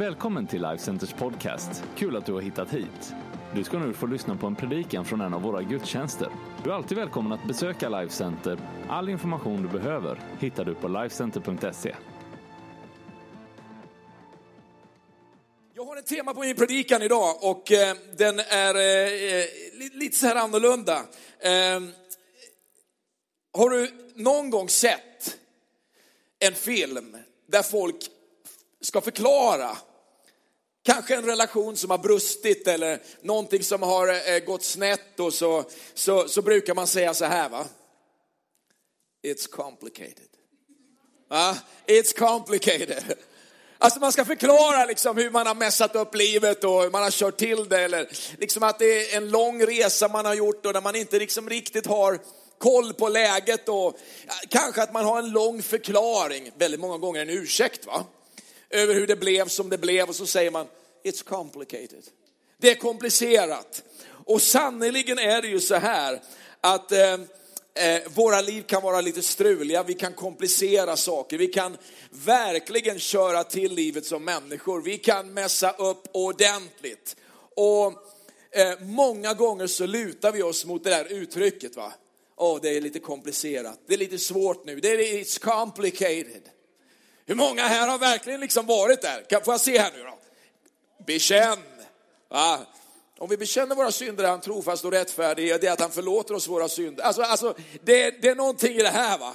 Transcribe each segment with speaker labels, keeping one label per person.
Speaker 1: Välkommen till Life Centers podcast. Kul att du har hittat hit. Du ska nu få lyssna på en predikan från en av våra gudstjänster. Du är alltid välkommen att besöka Life Center. All information du behöver hittar du på lifecenter.se.
Speaker 2: Jag har ett tema på min predikan idag och eh, den är eh, eh lite så här annorlunda. Eh, har du någon gång sett en film där folk ska förklara kanske en relation som har brustit eller någonting som har eh, gått snett och så, så, så brukar man säga så här va. It's complicated. Va? It's complicated. Alltså man ska förklara liksom hur man har messat upp livet och hur man har kört till det eller liksom att det är en lång resa man har gjort och där man inte liksom riktigt har koll på läget och kanske att man har en lång förklaring, väldigt många gånger en ursäkt va, över hur det blev som det blev och så säger man it's complicated. Det är komplicerat. Och sannerligen är det ju så här att eh, eh, våra liv kan vara lite struliga, vi kan komplicera saker, vi kan verkligen köra till livet som människor, vi kan mässa upp ordentligt. Och eh, många gånger så lutar vi oss mot det där uttrycket va. Åh, det är lite komplicerat, det är lite svårt nu, det är it's complicated. Hur många här har verkligen liksom varit där? Kan, får jag se här nu då? Bekänn. Va? Om vi bekänner våra synder är han trofast och rättfärdig, det är att han förlåter oss våra synder. Alltså, alltså det, det är någonting i det här va.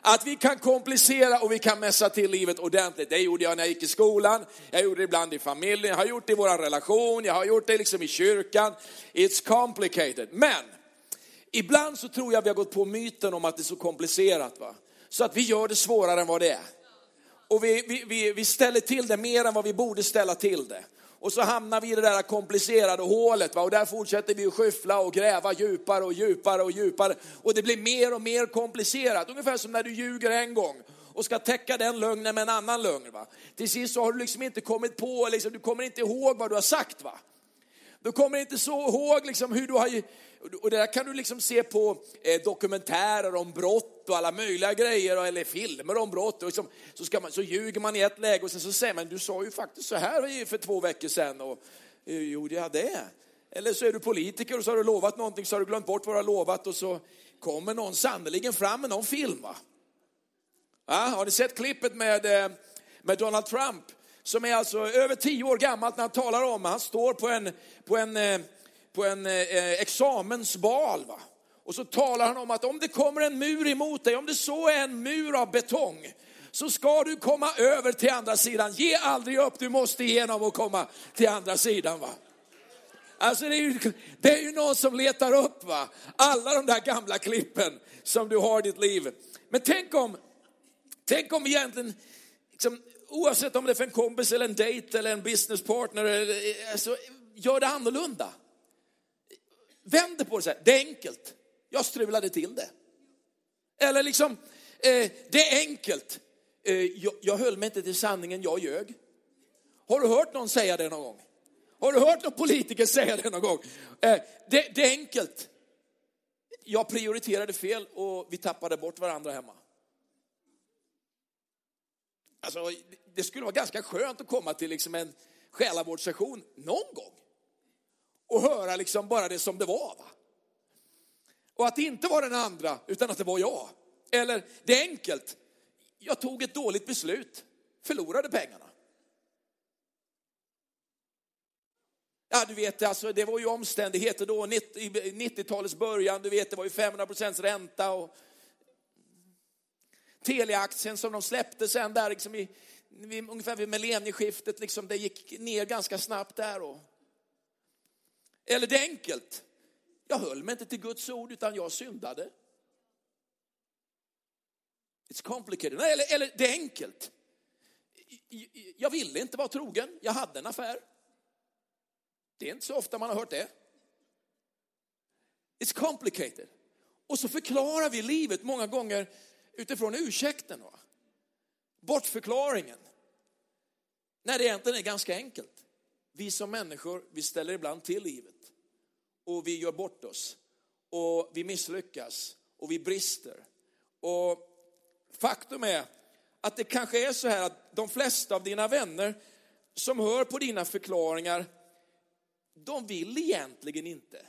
Speaker 2: Att vi kan komplicera och vi kan mässa till livet ordentligt. Det gjorde jag när jag gick i skolan, jag gjorde det ibland i familjen, jag har gjort det i vår relation, jag har gjort det liksom i kyrkan. It's complicated. Men ibland så tror jag vi har gått på myten om att det är så komplicerat va. Så att vi gör det svårare än vad det är. Och vi, vi, vi, vi ställer till det mer än vad vi borde ställa till det. Och så hamnar vi i det där komplicerade hålet va? och där fortsätter vi att skyffla och gräva djupare och djupare och djupare. Och det blir mer och mer komplicerat. Ungefär som när du ljuger en gång och ska täcka den lögnen med en annan lögn. Va? Till sist så har du liksom inte kommit på, liksom, du kommer inte ihåg vad du har sagt. va. Du kommer inte så ihåg liksom hur du har, och det där kan du liksom se på eh, dokumentärer om brott och alla möjliga grejer, eller filmer om brott. Och liksom, så, ska man, så ljuger man i ett läge och sen så säger man, du sa ju faktiskt så här för två veckor sedan. Och, eh, gjorde jag det? Eller så är du politiker och så har du lovat någonting så har du glömt bort vad du har lovat och så kommer någon sannoliken fram med någon film. Va? Ja, har ni sett klippet med, eh, med Donald Trump? Som är alltså över tio år gammalt när han talar om, han står på en, på en, eh, på en eh, examensbal. Va? Och så talar han om att om det kommer en mur emot dig, om det så är en mur av betong, så ska du komma över till andra sidan. Ge aldrig upp, du måste igenom och komma till andra sidan. Va? Alltså det är, ju, det är ju någon som letar upp va? alla de där gamla klippen som du har i ditt liv. Men tänk om, tänk om egentligen, liksom, oavsett om det är för en kompis eller en dejt eller en businesspartner, eller- eh, alltså, gör det annorlunda. Vänd det på det så här, det är enkelt. Jag strulade till det. Eller liksom, eh, det är enkelt. Eh, jag, jag höll mig inte till sanningen, jag ljög. Har du hört någon säga det någon gång? Har du hört någon politiker säga det någon gång? Eh, det, det är enkelt. Jag prioriterade fel och vi tappade bort varandra hemma. Alltså, det skulle vara ganska skönt att komma till liksom en själavårdssession någon gång. Och höra liksom bara det som det var. Va? Och att det inte var den andra, utan att det var jag. Eller, det är enkelt. Jag tog ett dåligt beslut, förlorade pengarna. Ja, du vet, alltså, det var ju omständigheter då, 90-talets början, du vet, det var ju 500 procents ränta och Telia-aktien som de släppte sen där liksom i, vid, ungefär vid millennieskiftet, liksom, det gick ner ganska snabbt där. Och, eller det är enkelt. Jag höll mig inte till Guds ord utan jag syndade. It's complicated. Nej, eller, eller det är enkelt. Jag ville inte vara trogen, jag hade en affär. Det är inte så ofta man har hört det. It's complicated. Och så förklarar vi livet många gånger utifrån ursäkten. Va? Bortförklaringen. När det egentligen är ganska enkelt. Vi som människor, vi ställer ibland till livet. Och vi gör bort oss. Och vi misslyckas. Och vi brister. Och faktum är att det kanske är så här att de flesta av dina vänner som hör på dina förklaringar, de vill egentligen inte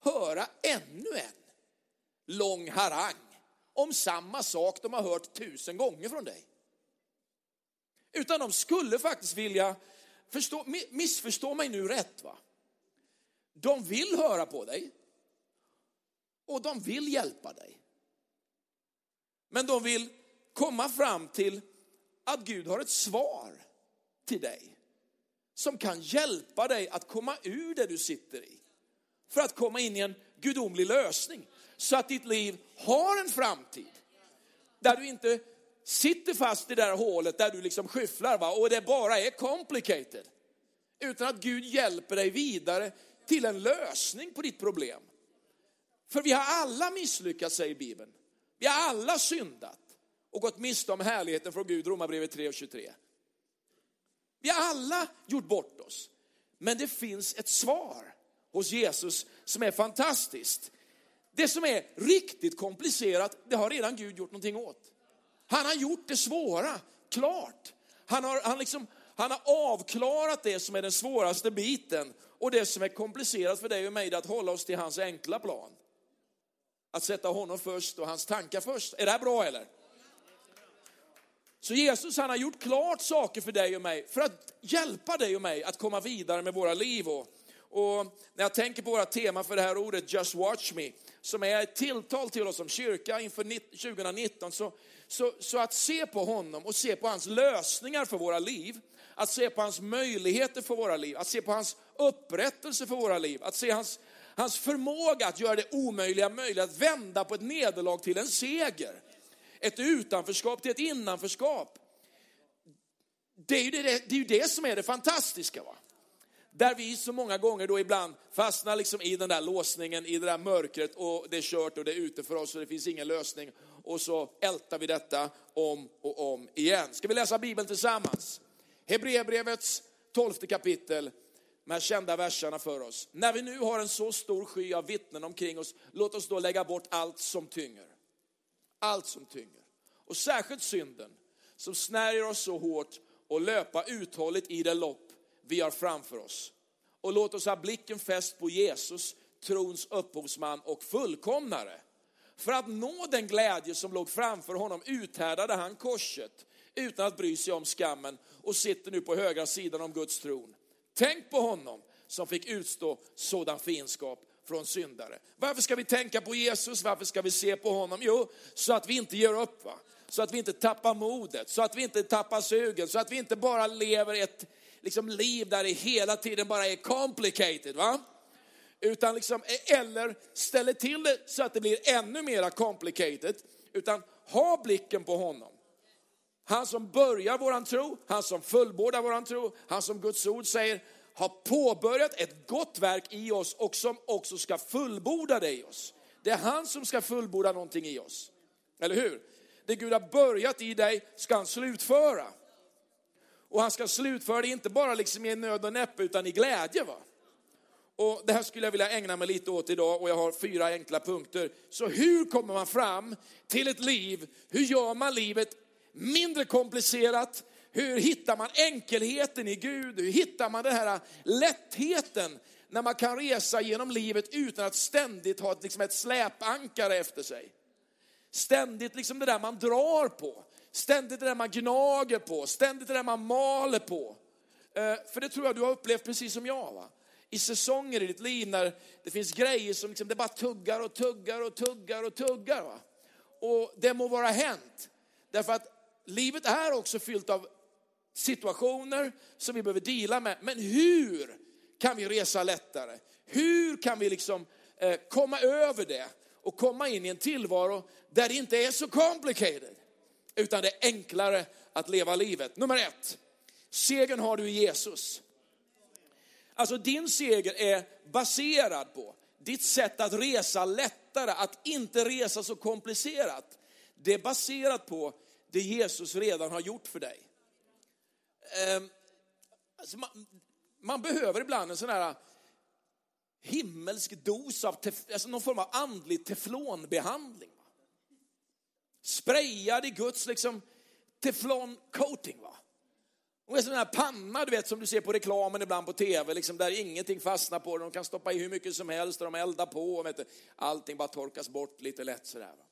Speaker 2: höra ännu en lång harang om samma sak de har hört tusen gånger från dig. Utan de skulle faktiskt vilja, förstå, missförstå mig nu rätt va. De vill höra på dig och de vill hjälpa dig. Men de vill komma fram till att Gud har ett svar till dig som kan hjälpa dig att komma ur det du sitter i. För att komma in i en gudomlig lösning så att ditt liv har en framtid. Där du inte sitter fast i det där hålet där du liksom skyfflar va? och det bara är complicated. Utan att Gud hjälper dig vidare till en lösning på ditt problem. För vi har alla misslyckats, säger Bibeln. Vi har alla syndat och gått miste om härligheten från Gud, Romarbrevet 3 och 23. Vi har alla gjort bort oss. Men det finns ett svar hos Jesus som är fantastiskt. Det som är riktigt komplicerat, det har redan Gud gjort någonting åt. Han har gjort det svåra klart. Han har, han, liksom, han har avklarat det som är den svåraste biten. Och det som är komplicerat för dig och mig är att hålla oss till hans enkla plan. Att sätta honom först och hans tankar först. Är det här bra eller? Så Jesus han har gjort klart saker för dig och mig för att hjälpa dig och mig att komma vidare med våra liv. Och, och när jag tänker på våra tema för det här ordet, Just Watch Me, som är ett tilltal till oss som kyrka inför 2019, så, så, så att se på honom och se på hans lösningar för våra liv, att se på hans möjligheter för våra liv, att se på hans upprättelse för våra liv, att se hans, hans förmåga att göra det omöjliga möjligt, att vända på ett nederlag till en seger. Ett utanförskap till ett innanförskap. Det är ju det, det, är ju det som är det fantastiska. Va? Där vi så många gånger då ibland fastnar liksom i den där låsningen, i det där mörkret och det är kört och det är ute för oss och det finns ingen lösning. Och så ältar vi detta om och om igen. Ska vi läsa Bibeln tillsammans? Hebreerbrevets tolfte kapitel, de här kända verserna för oss. När vi nu har en så stor sky av vittnen omkring oss, låt oss då lägga bort allt som tynger. Allt som tynger. Och särskilt synden som snärjer oss så hårt och löpa uthålligt i det lopp vi har framför oss. Och låt oss ha blicken fäst på Jesus, trons upphovsman och fullkomnare. För att nå den glädje som låg framför honom uthärdade han korset utan att bry sig om skammen och sitter nu på högra sidan om Guds tron. Tänk på honom som fick utstå sådan fiendskap från syndare. Varför ska vi tänka på Jesus? Varför ska vi se på honom? Jo, så att vi inte ger upp. Va? Så att vi inte tappar modet, så att vi inte tappar sugen, så att vi inte bara lever ett liksom, liv där det hela tiden bara är complicated. Va? Utan liksom, e- eller ställer till det så att det blir ännu mer complicated. Utan ha blicken på honom. Han som börjar våran tro, han som fullbordar våran tro, han som Guds ord säger har påbörjat ett gott verk i oss och som också ska fullborda det i oss. Det är han som ska fullborda någonting i oss. Eller hur? Det Gud har börjat i dig ska han slutföra. Och han ska slutföra det inte bara liksom i nöd och näppe utan i glädje. Va? Och det här skulle jag vilja ägna mig lite åt idag och jag har fyra enkla punkter. Så hur kommer man fram till ett liv? Hur gör man livet mindre komplicerat? Hur hittar man enkelheten i Gud? Hur hittar man den här lättheten när man kan resa genom livet utan att ständigt ha ett, liksom ett släpankare efter sig? Ständigt liksom det där man drar på. Ständigt det där man gnager på, ständigt det där man maler på. Eh, för det tror jag du har upplevt precis som jag. Va? I säsonger i ditt liv när det finns grejer som liksom, det bara tuggar och tuggar och tuggar och tuggar. Va? Och det må vara hänt. Därför att livet är också fyllt av situationer som vi behöver dela med. Men hur kan vi resa lättare? Hur kan vi liksom eh, komma över det och komma in i en tillvaro där det inte är så complicated? Utan det är enklare att leva livet. Nummer ett, segern har du i Jesus. Alltså din seger är baserad på ditt sätt att resa lättare, att inte resa så komplicerat. Det är baserat på det Jesus redan har gjort för dig. Ehm, alltså man, man, behöver ibland en sån här himmelsk dos av, alltså någon form av andlig teflonbehandling sprayad i Guds liksom teflon coating. Va? Och en sån här panna du vet som du ser på reklamen ibland på tv, liksom, där ingenting fastnar på den. De kan stoppa i hur mycket som helst och de eldar på. Och vet du, allting bara torkas bort lite lätt sådär. Va?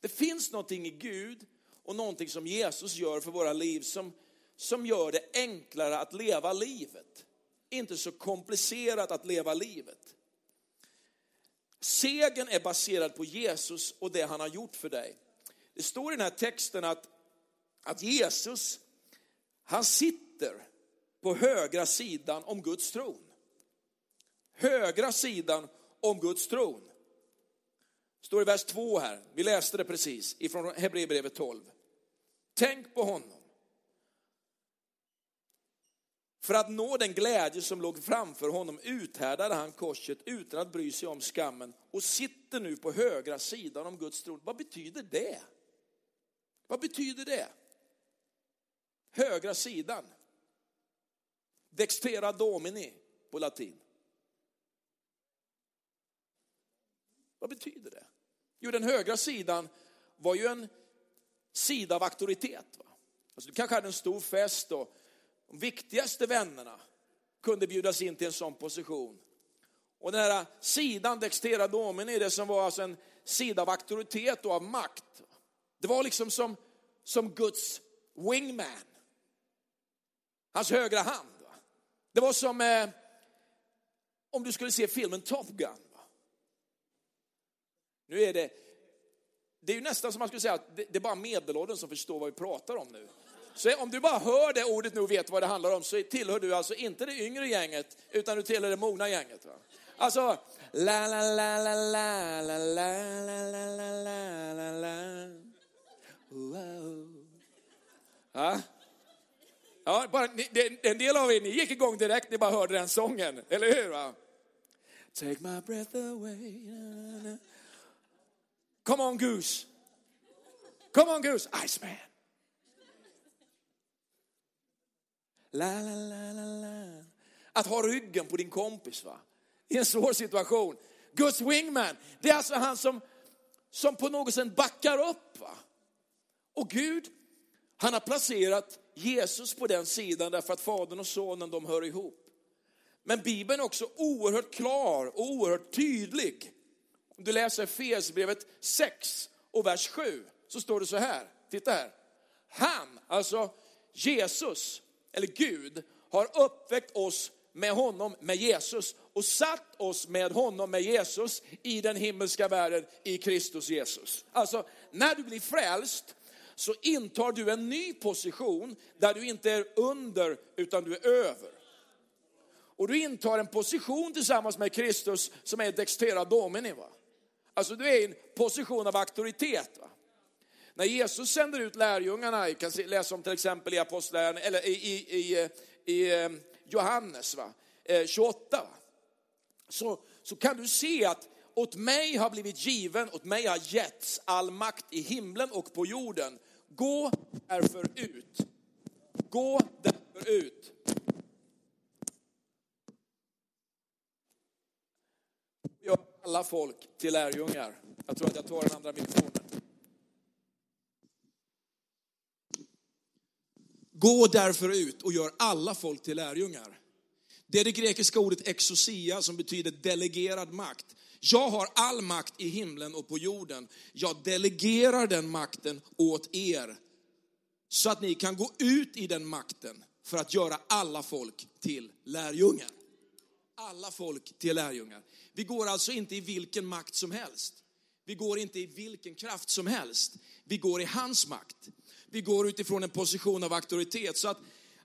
Speaker 2: Det finns någonting i Gud och någonting som Jesus gör för våra liv som, som gör det enklare att leva livet. Inte så komplicerat att leva livet. Segen är baserad på Jesus och det han har gjort för dig. Det står i den här texten att, att Jesus, han sitter på högra sidan om Guds tron. Högra sidan om Guds tron. Det Står i vers 2 här, vi läste det precis ifrån Hebreerbrevet 12. Tänk på honom. För att nå den glädje som låg framför honom uthärdade han korset utan att bry sig om skammen och sitter nu på högra sidan om Guds tron. Vad betyder det? Vad betyder det? Högra sidan. Dextera domini på latin. Vad betyder det? Jo, den högra sidan var ju en sida av auktoritet. Va? Alltså, du kanske hade en stor fest och de viktigaste vännerna kunde bjudas in till en sån position. Och den här sidan, Dextera Domini, det som var alltså en sida av auktoritet och av makt. Det var liksom som, som Guds wingman. Hans högra hand. Va? Det var som eh, om du skulle se filmen Top Gun. Va? Nu är det, det är ju nästan som man skulle säga att det, det är bara medelåldern som förstår vad vi pratar om nu. Så om du bara hör det ordet nu och vet vad det handlar om så tillhör du alltså inte det yngre gänget utan du tillhör det mogna gänget. Va? Alltså, la la la la la la la la la la la la wow. Ja. Ja, bara, ni, en del av er ni gick igång direkt ni bara hörde den sången, eller hur? Va? Take my breath away. Come on Goose. Come on Goose, Iceman. La, la, la, la, la. Att ha ryggen på din kompis va? i en svår situation. Guds wingman, det är alltså han som, som på något sätt backar upp. Va? Och Gud, han har placerat Jesus på den sidan därför att Fadern och Sonen de hör ihop. Men Bibeln är också oerhört klar och oerhört tydlig. Om du läser Efesierbrevet 6 och vers 7 så står det så här. Titta här. Han, alltså Jesus, eller Gud, har uppväckt oss med honom, med Jesus och satt oss med honom, med Jesus i den himmelska världen i Kristus Jesus. Alltså, när du blir frälst så intar du en ny position där du inte är under utan du är över. Och du intar en position tillsammans med Kristus som är dextera domini. Va? Alltså du är i en position av auktoritet. Va? När Jesus sänder ut lärjungarna, vi kan läsa om till exempel i apostläraren, eller i, i, i, i eh, Johannes va? Eh, 28. Va? Så, så kan du se att åt mig har blivit given, åt mig har getts all makt i himlen och på jorden. Gå därför ut. Gå därför ut. Gör alla folk till lärjungar. Jag tror att jag tar den andra mikrofonen. Gå därför ut och gör alla folk till lärjungar. Det är det grekiska ordet exosia som betyder delegerad makt. Jag har all makt i himlen och på jorden. Jag delegerar den makten åt er. Så att ni kan gå ut i den makten för att göra alla folk till lärjungar. Alla folk till lärjungar. Vi går alltså inte i vilken makt som helst. Vi går inte i vilken kraft som helst. Vi går i hans makt. Vi går utifrån en position av auktoritet. Så att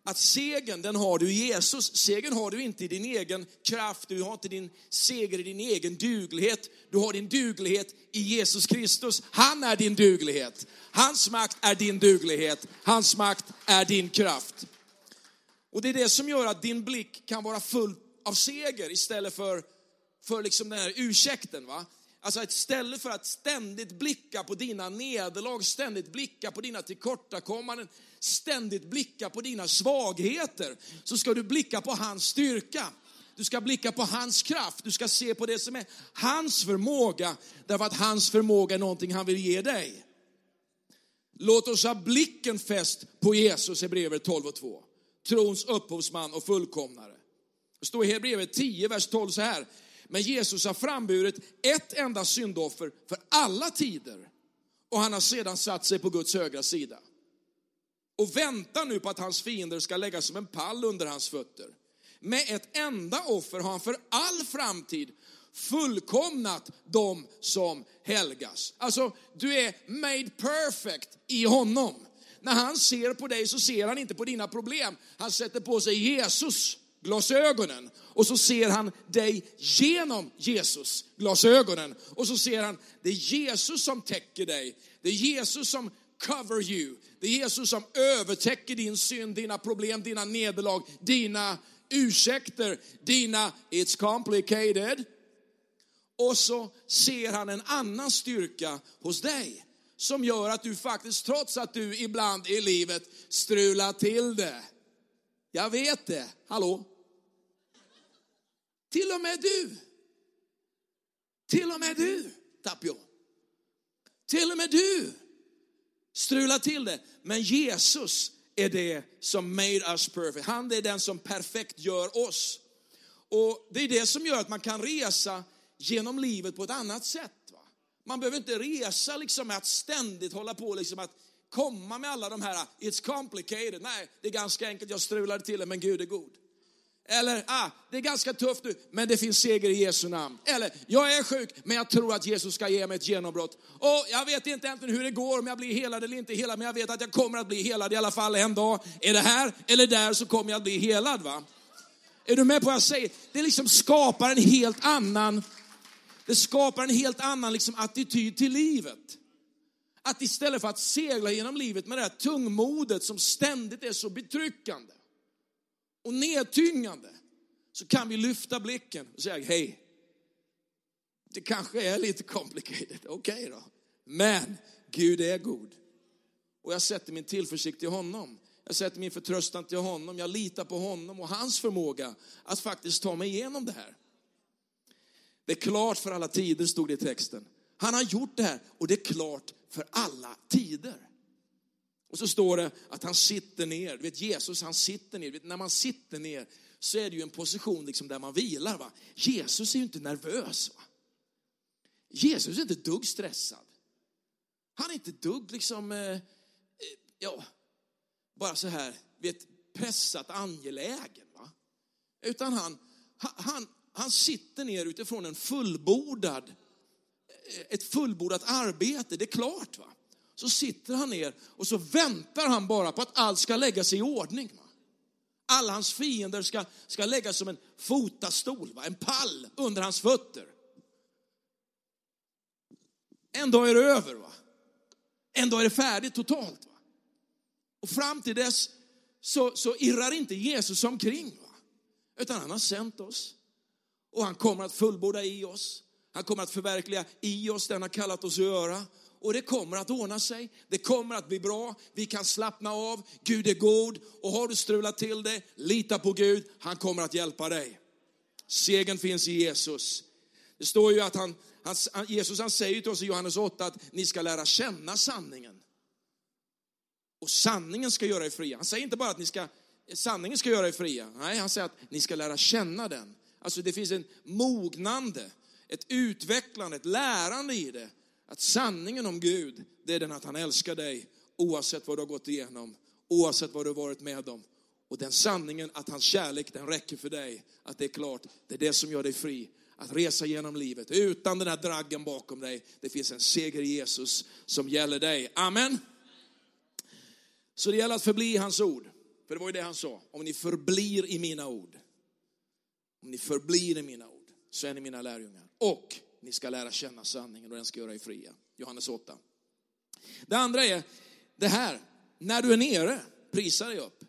Speaker 2: att segern den har du i Jesus. Segern har du inte i din egen kraft, du har inte din seger i din egen duglighet. Du har din duglighet i Jesus Kristus. Han är din duglighet. Hans makt är din duglighet. Hans makt är din kraft. Och det är det som gör att din blick kan vara full av seger istället för, för liksom den här ursäkten. Va? Alltså istället för att ständigt blicka på dina nederlag, ständigt blicka på dina tillkortakommanden, ständigt blicka på dina svagheter, så ska du blicka på hans styrka. Du ska blicka på hans kraft, du ska se på det som är hans förmåga, därför att hans förmåga är någonting han vill ge dig. Låt oss ha blicken fäst på Jesus, Hebreerbrevet 12 och 2. Trons upphovsman och fullkomnare. Det står i Hebreerbrevet 10, vers 12 så här. Men Jesus har framburit ett enda syndoffer för alla tider och han har sedan satt sig på Guds högra sida. Och väntar nu på att hans fiender ska läggas som en pall under hans fötter. Med ett enda offer har han för all framtid fullkomnat de som helgas. Alltså, du är made perfect i honom. När han ser på dig så ser han inte på dina problem. Han sätter på sig Jesus glasögonen och så ser han dig genom Jesus glasögonen och så ser han det är Jesus som täcker dig. Det är Jesus som cover you. Det är Jesus som övertäcker din synd, dina problem, dina nederlag, dina ursäkter, dina it's complicated. Och så ser han en annan styrka hos dig som gör att du faktiskt, trots att du ibland i livet strular till det. Jag vet det, hallå? Till och med du. Till och med du, Tapio. Till och med du strular till det. Men Jesus är det som made us perfect. Han är den som perfekt gör oss. Och det är det som gör att man kan resa genom livet på ett annat sätt. Va? Man behöver inte resa liksom med att ständigt hålla på liksom att komma med alla de här, it's complicated. Nej, det är ganska enkelt, jag strulade till det, men Gud är god. Eller, ah, det är ganska tufft nu, men det finns seger i Jesu namn. Eller, jag är sjuk, men jag tror att Jesus ska ge mig ett genombrott. Och jag vet inte egentligen hur det går, om jag blir helad eller inte helad, men jag vet att jag kommer att bli helad i alla fall en dag. Är det här eller där så kommer jag att bli helad. va? Är du med på vad jag säger? Det liksom skapar en helt annan, det skapar en helt annan liksom attityd till livet. Att istället för att segla genom livet med det här tungmodet som ständigt är så betryckande och nedtyngande så kan vi lyfta blicken och säga hej. Det kanske är lite complicated, okej okay då. Men Gud är god. Och jag sätter min tillförsikt till honom. Jag sätter min förtröstan till honom. Jag litar på honom och hans förmåga att faktiskt ta mig igenom det här. Det är klart för alla tider, stod det i texten. Han har gjort det här och det är klart för alla tider. Och så står det att han sitter ner. Du vet Jesus han sitter ner. Vet, när man sitter ner så är det ju en position liksom där man vilar. Va? Jesus är ju inte nervös. Va? Jesus är inte dugg stressad. Han är inte dugg liksom, eh, eh ja, bara så här, vet, pressat angelägen. Va? Utan han, han, han sitter ner utifrån en fullbordad, eh, ett fullbordat arbete. Det är klart. va så sitter han ner och så väntar han bara på att allt ska lägga sig i ordning. Alla hans fiender ska, ska läggas som en fotastol, va? en pall under hans fötter. En dag är det över. Va? En dag är det färdigt totalt. Va? Och fram till dess så, så irrar inte Jesus omkring. Va? Utan han har sänt oss. Och han kommer att fullborda i oss. Han kommer att förverkliga i oss det han har kallat oss att göra och det kommer att ordna sig. Det kommer att bli bra. Vi kan slappna av. Gud är god och har du strulat till det, lita på Gud. Han kommer att hjälpa dig. Segen finns i Jesus. Det står ju att han, han Jesus han säger till oss i Johannes 8 att ni ska lära känna sanningen. Och sanningen ska göra er fria. Han säger inte bara att ni ska, sanningen ska göra er fria. Nej, han säger att ni ska lära känna den. Alltså det finns en mognande, ett utvecklande, ett lärande i det att sanningen om Gud, det är den att han älskar dig oavsett vad du har gått igenom, oavsett vad du har varit med om. Och den sanningen att hans kärlek, den räcker för dig. Att det är klart, det är det som gör dig fri. Att resa genom livet utan den här draggen bakom dig. Det finns en seger i Jesus som gäller dig. Amen. Så det gäller att förbli i hans ord. För det var ju det han sa. Om ni förblir i mina ord. Om ni förblir i mina ord så är ni mina lärjungar. Och ni ska lära känna sanningen och den ska göra er fria. Johannes 8. Det andra är det här, när du är nere, prisa dig upp.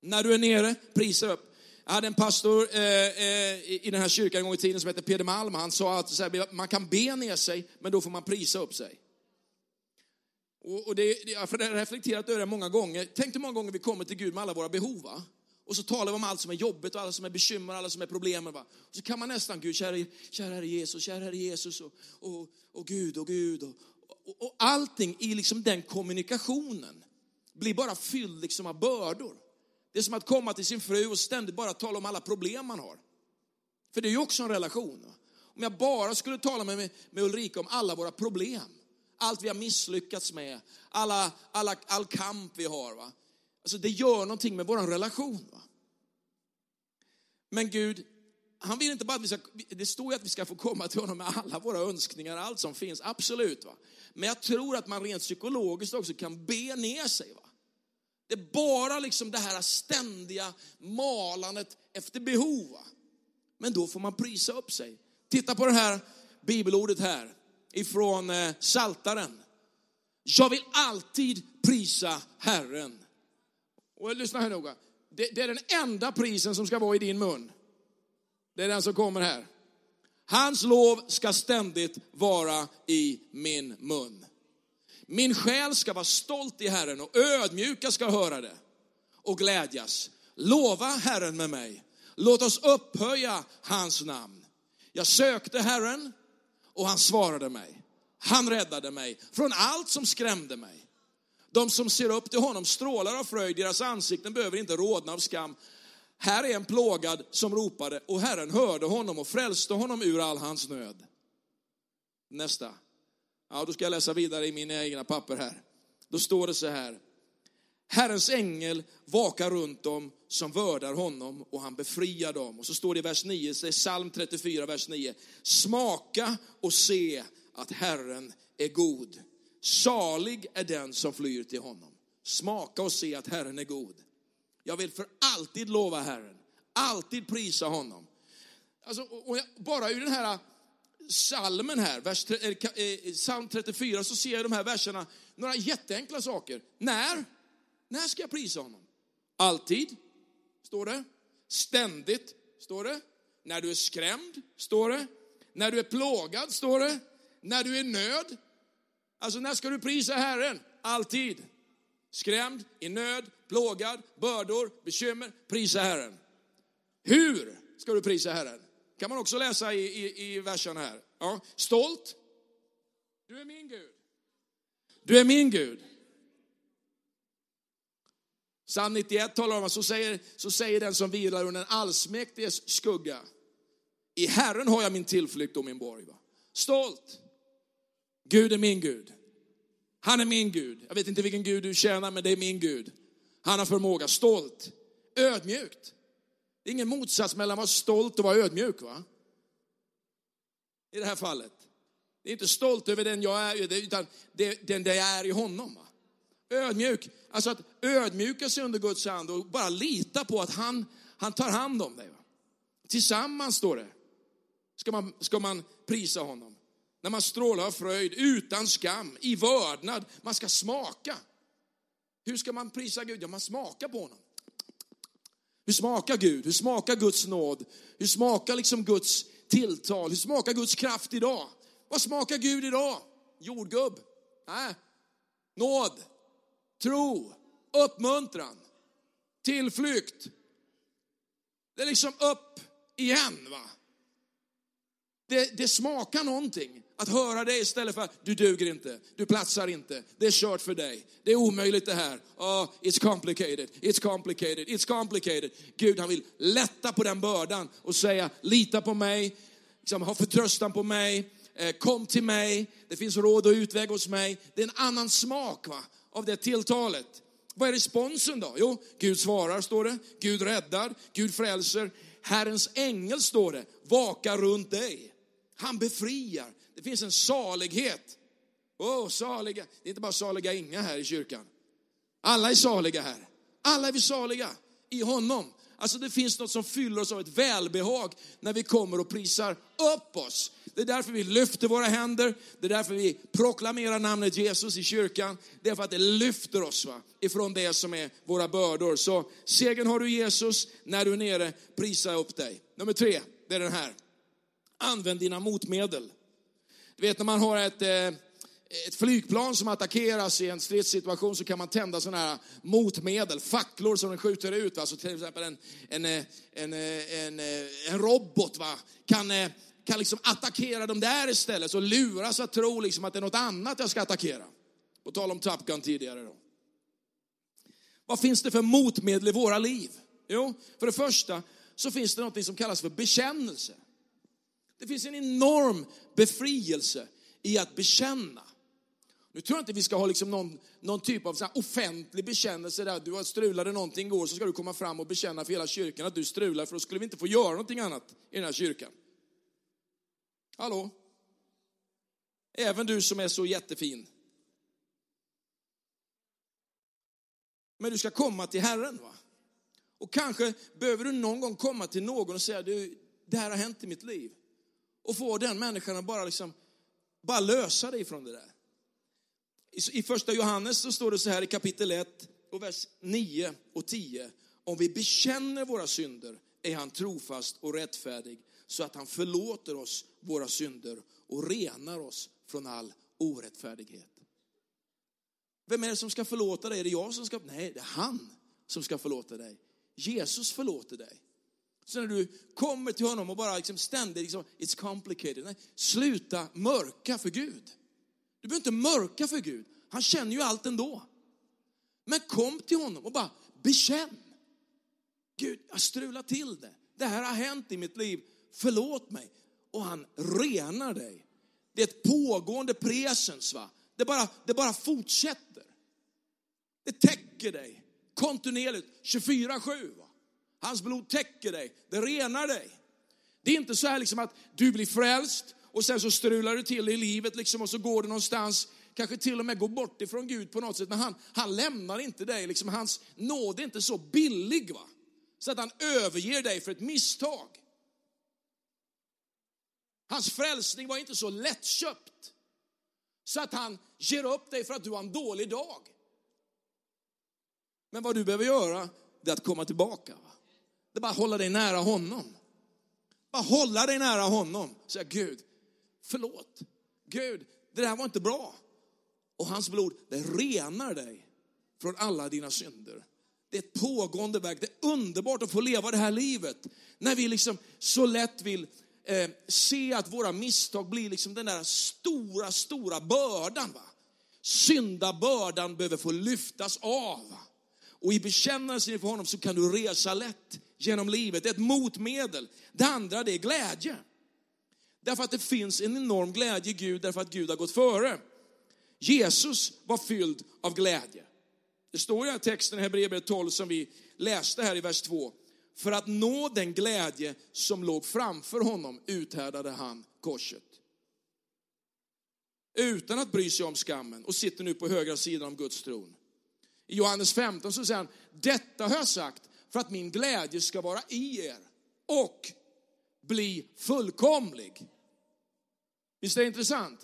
Speaker 2: När du är nere, prisa upp. Jag hade en pastor eh, eh, i den här kyrkan en gång i tiden som hette Peder Malm. Han sa att här, man kan be ner sig, men då får man prisa upp sig. Och, och det, jag har reflekterat över det många gånger. Tänk hur många gånger vi kommer till Gud med alla våra behov. Va? Och så talar vi om allt som är jobbigt och alla som är bekymmer, alla som är problem. Va? Och så kan man nästan, Gud, kära, kära Herre Jesus, kära Herre Jesus och, och, och Gud och Gud. Och, och, och allting i liksom den kommunikationen blir bara fylld liksom av bördor. Det är som att komma till sin fru och ständigt bara tala om alla problem man har. För det är ju också en relation. Om jag bara skulle tala med, med Ulrika om alla våra problem, allt vi har misslyckats med, alla, alla, all kamp vi har. Va? Alltså det gör någonting med vår relation. Va? Men Gud, han vill inte bara att vi ska, det står ju att vi ska få komma till honom med alla våra önskningar, allt som finns, absolut. Va? Men jag tror att man rent psykologiskt också kan be ner sig. Va? Det är bara liksom det här ständiga malandet efter behov. Va? Men då får man prisa upp sig. Titta på det här bibelordet här ifrån eh, Saltaren. Jag vill alltid prisa Herren. Och lyssna här noga. Det, det är den enda prisen som ska vara i din mun. Det är den som kommer här. Hans lov ska ständigt vara i min mun. Min själ ska vara stolt i Herren och ödmjuka ska höra det och glädjas. Lova Herren med mig. Låt oss upphöja hans namn. Jag sökte Herren och han svarade mig. Han räddade mig från allt som skrämde mig. De som ser upp till honom strålar av fröjd, deras ansikten behöver inte rodna av skam. Här är en plågad som ropade och Herren hörde honom och frälste honom ur all hans nöd. Nästa. Ja, då ska jag läsa vidare i mina egna papper här. Då står det så här. Herrens ängel vakar runt dem som vördar honom och han befriar dem. Och så står det i vers 9, det är psalm 34, vers 9. Smaka och se att Herren är god. Salig är den som flyr till honom. Smaka och se att Herren är god. Jag vill för alltid lova Herren, alltid prisa honom. Alltså, och jag, bara ur den här äh, salmen här, vers, äh, äh, psalm 34, så ser jag de här verserna, några jätteenkla saker. När? När ska jag prisa honom? Alltid, står det. Ständigt, står det. När du är skrämd, står det. När du är plågad, står det. När du är nöd. Alltså när ska du prisa Herren? Alltid. Skrämd, i nöd, plågad, bördor, bekymmer. Prisa Herren. Hur ska du prisa Herren? kan man också läsa i, i, i versen här. Ja. Stolt. Du är min Gud. Du är min Gud. Psalm 91 talar om att så säger, så säger den som vilar under den allsmäktiges skugga. I Herren har jag min tillflykt och min borg. Va? Stolt. Gud är min Gud. Han är min Gud. Jag vet inte vilken Gud du tjänar, men det är min Gud. Han har förmåga. Stolt. Ödmjukt. Det är ingen motsats mellan att vara stolt och vara ödmjuk. va? I det här fallet. Det är inte stolt över den jag är, utan den det jag är i honom. Va? Ödmjuk, alltså att ödmjuka sig under Guds hand och bara lita på att han, han tar hand om dig. Va? Tillsammans står det, ska man, ska man prisa honom. När man strålar av fröjd, utan skam, i vördnad. Man ska smaka. Hur ska man prisa Gud? Ja, man smakar på honom. Hur smakar Gud? Hur smakar Guds nåd? Hur smakar liksom Guds tilltal? Hur smakar Guds kraft idag? Vad smakar Gud idag? Jordgubb? Nej. Nåd, tro, uppmuntran, tillflykt. Det är liksom upp igen. va? Det, det smakar någonting. Att höra det istället för att du duger inte, du platsar inte, det är kört för dig, det är omöjligt det här. Oh, it's complicated, it's complicated, it's complicated. Gud han vill lätta på den bördan och säga lita på mig, liksom, ha förtröstan på mig, eh, kom till mig, det finns råd och utväg hos mig. Det är en annan smak va, av det tilltalet. Vad är responsen då? Jo, Gud svarar, står det. Gud räddar, Gud frälser. Herrens ängel, står det, vakar runt dig. Han befriar. Det finns en salighet. Åh, oh, saliga. Det är inte bara saliga inga här i kyrkan. Alla är saliga här. Alla är vi saliga i honom. Alltså det finns något som fyller oss av ett välbehag när vi kommer och prisar upp oss. Det är därför vi lyfter våra händer, det är därför vi proklamerar namnet Jesus i kyrkan. Det är för att det lyfter oss va? ifrån det som är våra bördor. Så segern har du Jesus, när du är nere, prisa upp dig. Nummer tre, det är den här. Använd dina motmedel. Du vet när man har ett, eh, ett flygplan som attackeras i en stridssituation så kan man tända sådana här motmedel, facklor som den skjuter ut. Alltså till exempel en, en, eh, en, eh, en, en robot va? Kan, kan liksom attackera dem där istället och luras att tro liksom att det är något annat jag ska attackera. På tal om Top Gun tidigare då. Vad finns det för motmedel i våra liv? Jo, för det första så finns det något som kallas för bekännelse. Det finns en enorm befrielse i att bekänna. Nu tror jag inte vi ska ha liksom någon, någon typ av så offentlig bekännelse där du strulade någonting igår så ska du komma fram och bekänna för hela kyrkan att du strular för då skulle vi inte få göra någonting annat i den här kyrkan. Hallå? Även du som är så jättefin. Men du ska komma till Herren. va? Och kanske behöver du någon gång komma till någon och säga, du, det här har hänt i mitt liv. Och få den människan att bara, liksom, bara lösa dig från det där. I första Johannes så står det så här i kapitel 1 och vers 9 och 10. Om vi bekänner våra synder är han trofast och rättfärdig så att han förlåter oss våra synder och renar oss från all orättfärdighet. Vem är det som ska förlåta dig? Är det jag som ska? Nej, det är han som ska förlåta dig. Jesus förlåter dig. Så när du kommer till honom och bara liksom ständigt, liksom, it's complicated. Nej, sluta mörka för Gud. Du behöver inte mörka för Gud. Han känner ju allt ändå. Men kom till honom och bara bekänn. Gud, jag strular till det. Det här har hänt i mitt liv. Förlåt mig. Och han renar dig. Det är ett pågående presens. Va? Det, bara, det bara fortsätter. Det täcker dig kontinuerligt 24-7. Hans blod täcker dig, det renar dig. Det är inte så här liksom att du blir frälst och sen så strular du till i livet liksom och så går du någonstans, kanske till och med går bort ifrån Gud på något sätt. Men han, han lämnar inte dig, liksom, hans nåd är inte så billig va. Så att han överger dig för ett misstag. Hans frälsning var inte så lättköpt. Så att han ger upp dig för att du har en dålig dag. Men vad du behöver göra, det är att komma tillbaka. Va? Det är bara att hålla dig nära honom. Bara hålla dig nära honom. Säga Gud, förlåt. Gud, det där var inte bra. Och hans blod, det renar dig från alla dina synder. Det är ett pågående verk. Det är underbart att få leva det här livet. När vi liksom så lätt vill eh, se att våra misstag blir liksom den där stora, stora bördan. Va? Syndabördan behöver få lyftas av. Och i bekännelsen inför honom så kan du resa lätt genom livet. Det är ett motmedel. Det andra det är glädje. Därför att det finns en enorm glädje i Gud, därför att Gud har gått före. Jesus var fylld av glädje. Det står i här texten i Hebreerbrevet 12 som vi läste här i vers 2. För att nå den glädje som låg framför honom uthärdade han korset. Utan att bry sig om skammen och sitter nu på högra sidan om Guds tron. I Johannes 15 så säger han, detta har jag sagt för att min glädje ska vara i er och bli fullkomlig. Visst är det intressant?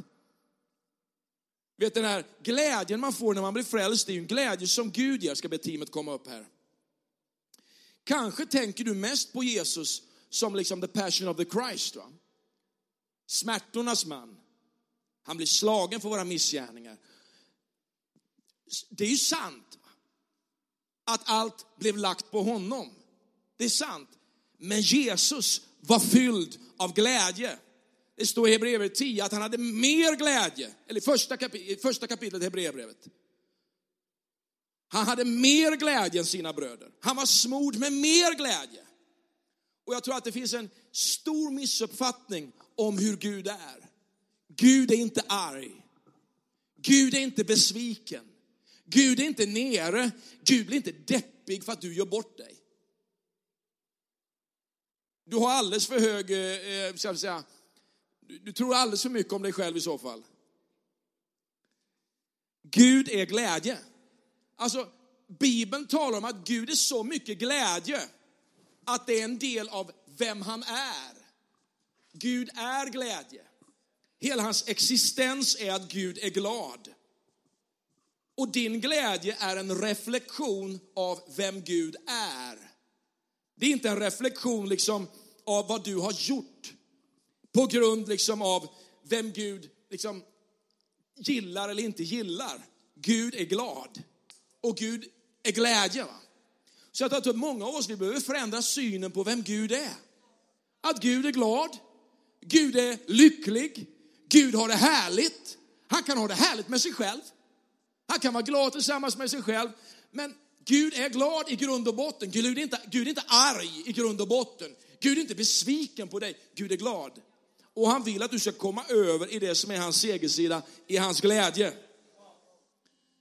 Speaker 2: Vet den här glädjen man får när man blir frälst, det är ju en glädje som Gud ger. Ska be teamet komma upp här. Kanske tänker du mest på Jesus som liksom the passion of the Christ. Va? Smärtornas man. Han blir slagen för våra missgärningar. Det är ju sant? Att allt blev lagt på honom. Det är sant. Men Jesus var fylld av glädje. Det står i Hebreerbrevet 10 att han hade mer glädje, eller första, kapit första kapitlet i Hebreerbrevet. Han hade mer glädje än sina bröder. Han var smord med mer glädje. Och jag tror att det finns en stor missuppfattning om hur Gud är. Gud är inte arg. Gud är inte besviken. Gud är inte nere. Gud blir inte deppig för att du gör bort dig. Du har alldeles för hög, eh, eh ska säga, du, du tror alldeles för mycket om dig själv i så fall. Gud är glädje. Alltså, Bibeln talar om att Gud är så mycket glädje att det är en del av vem han är. Gud är glädje. Hela hans existens är att Gud är glad. Och din glädje är en reflektion av vem Gud är. Det är inte en reflektion liksom av vad du har gjort på grund liksom av vem Gud liksom gillar eller inte gillar. Gud är glad och Gud är glädje. Va? Så jag tror att många av oss vi behöver förändra synen på vem Gud är. Att Gud är glad, Gud är lycklig. Gud har det härligt. Han kan ha det härligt med sig själv. Han kan vara glad tillsammans med sig själv. Men Gud är glad i grund och botten. Gud är inte, Gud är inte arg i grund och botten. Gud är inte besviken på dig. Gud är glad. Och han vill att du ska komma över i det som är hans segersida, i hans glädje.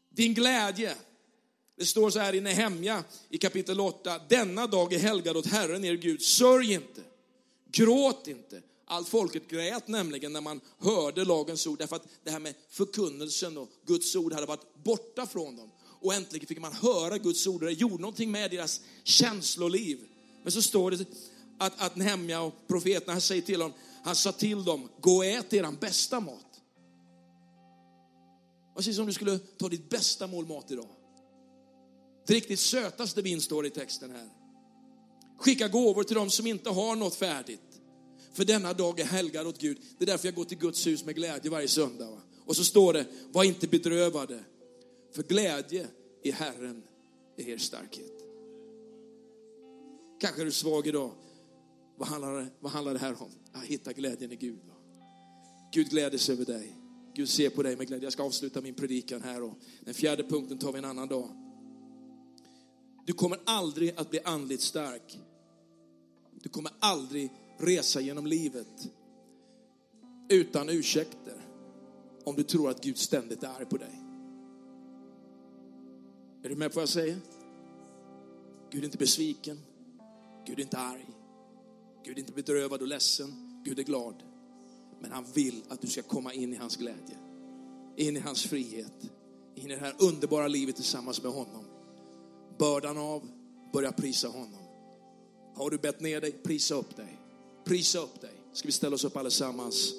Speaker 2: Din glädje. Det står så här i Nehemja i kapitel 8. Denna dag är helgad åt Herren er Gud. Sörj inte, gråt inte. Allt folket grät nämligen när man hörde lagens ord, därför att det här med förkunnelsen och Guds ord hade varit borta från dem. Och äntligen fick man höra Guds ord och det gjorde någonting med deras känsloliv. Men så står det att, att Nehemja och profeterna säger till dem, han sa till dem, gå och ät er bästa mat. Vad sägs om du skulle ta ditt bästa mål mat idag. Drick ditt sötaste vin står det i texten här. Skicka gåvor till dem som inte har något färdigt. För denna dag är helgad åt Gud. Det är därför jag går till Guds hus med glädje varje söndag. Va? Och så står det, var inte bedrövade. För glädje i Herren är er starkhet. Kanske är du svag idag. Vad handlar, det, vad handlar det här om? Att hitta glädjen i Gud. Va? Gud gläder sig över dig. Gud ser på dig med glädje. Jag ska avsluta min predikan här och den fjärde punkten tar vi en annan dag. Du kommer aldrig att bli andligt stark. Du kommer aldrig resa genom livet utan ursäkter om du tror att Gud ständigt är arg på dig. Är du med på vad jag säger? Gud är inte besviken. Gud är inte arg. Gud är inte bedrövad och ledsen. Gud är glad. Men han vill att du ska komma in i hans glädje. In i hans frihet. In i det här underbara livet tillsammans med honom. Bördan av, börja prisa honom. Har du bett ner dig, prisa upp dig. Prisa upp dig. Ska vi ställa oss upp allesammans?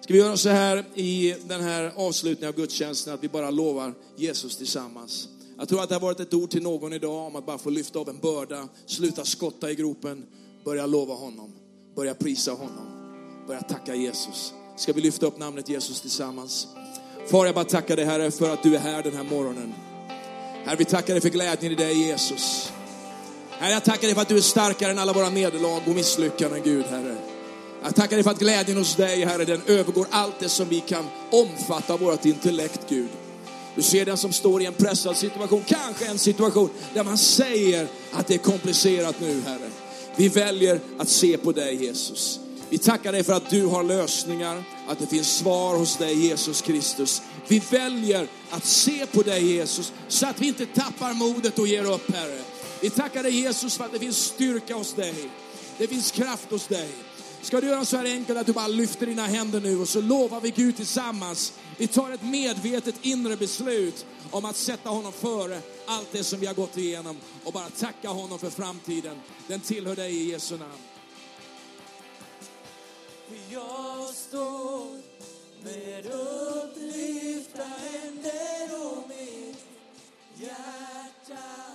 Speaker 2: Ska vi göra så här i den här avslutningen av gudstjänsten att vi bara lovar Jesus tillsammans. Jag tror att det har varit ett ord till någon idag om att bara få lyfta av en börda, sluta skotta i gropen, börja lova honom, börja prisa honom, börja tacka Jesus. Ska vi lyfta upp namnet Jesus tillsammans? Far, jag bara tackar dig Herre för att du är här den här morgonen. Herre, vi tackar dig för glädjen i dig Jesus. Herre, jag tackar dig för att du är starkare än alla våra nederlag och misslyckanden, Gud, Herre. Jag tackar dig för att glädjen hos dig, Herre, den övergår allt det som vi kan omfatta av vårt intellekt, Gud. Du ser den som står i en pressad situation, kanske en situation där man säger att det är komplicerat nu, Herre. Vi väljer att se på dig, Jesus. Vi tackar dig för att du har lösningar, att det finns svar hos dig, Jesus Kristus. Vi väljer att se på dig, Jesus, så att vi inte tappar modet och ger upp, Herre. Vi tackar dig Jesus för att det finns styrka hos dig. Det finns kraft hos dig. Ska du göra så här enkelt att du bara lyfter dina händer nu och så lovar vi Gud tillsammans. Vi tar ett medvetet inre beslut om att sätta honom före allt det som vi har gått igenom och bara tacka honom för framtiden. Den tillhör dig i Jesu namn.
Speaker 3: Jag står med upplyfta händer och mitt hjärta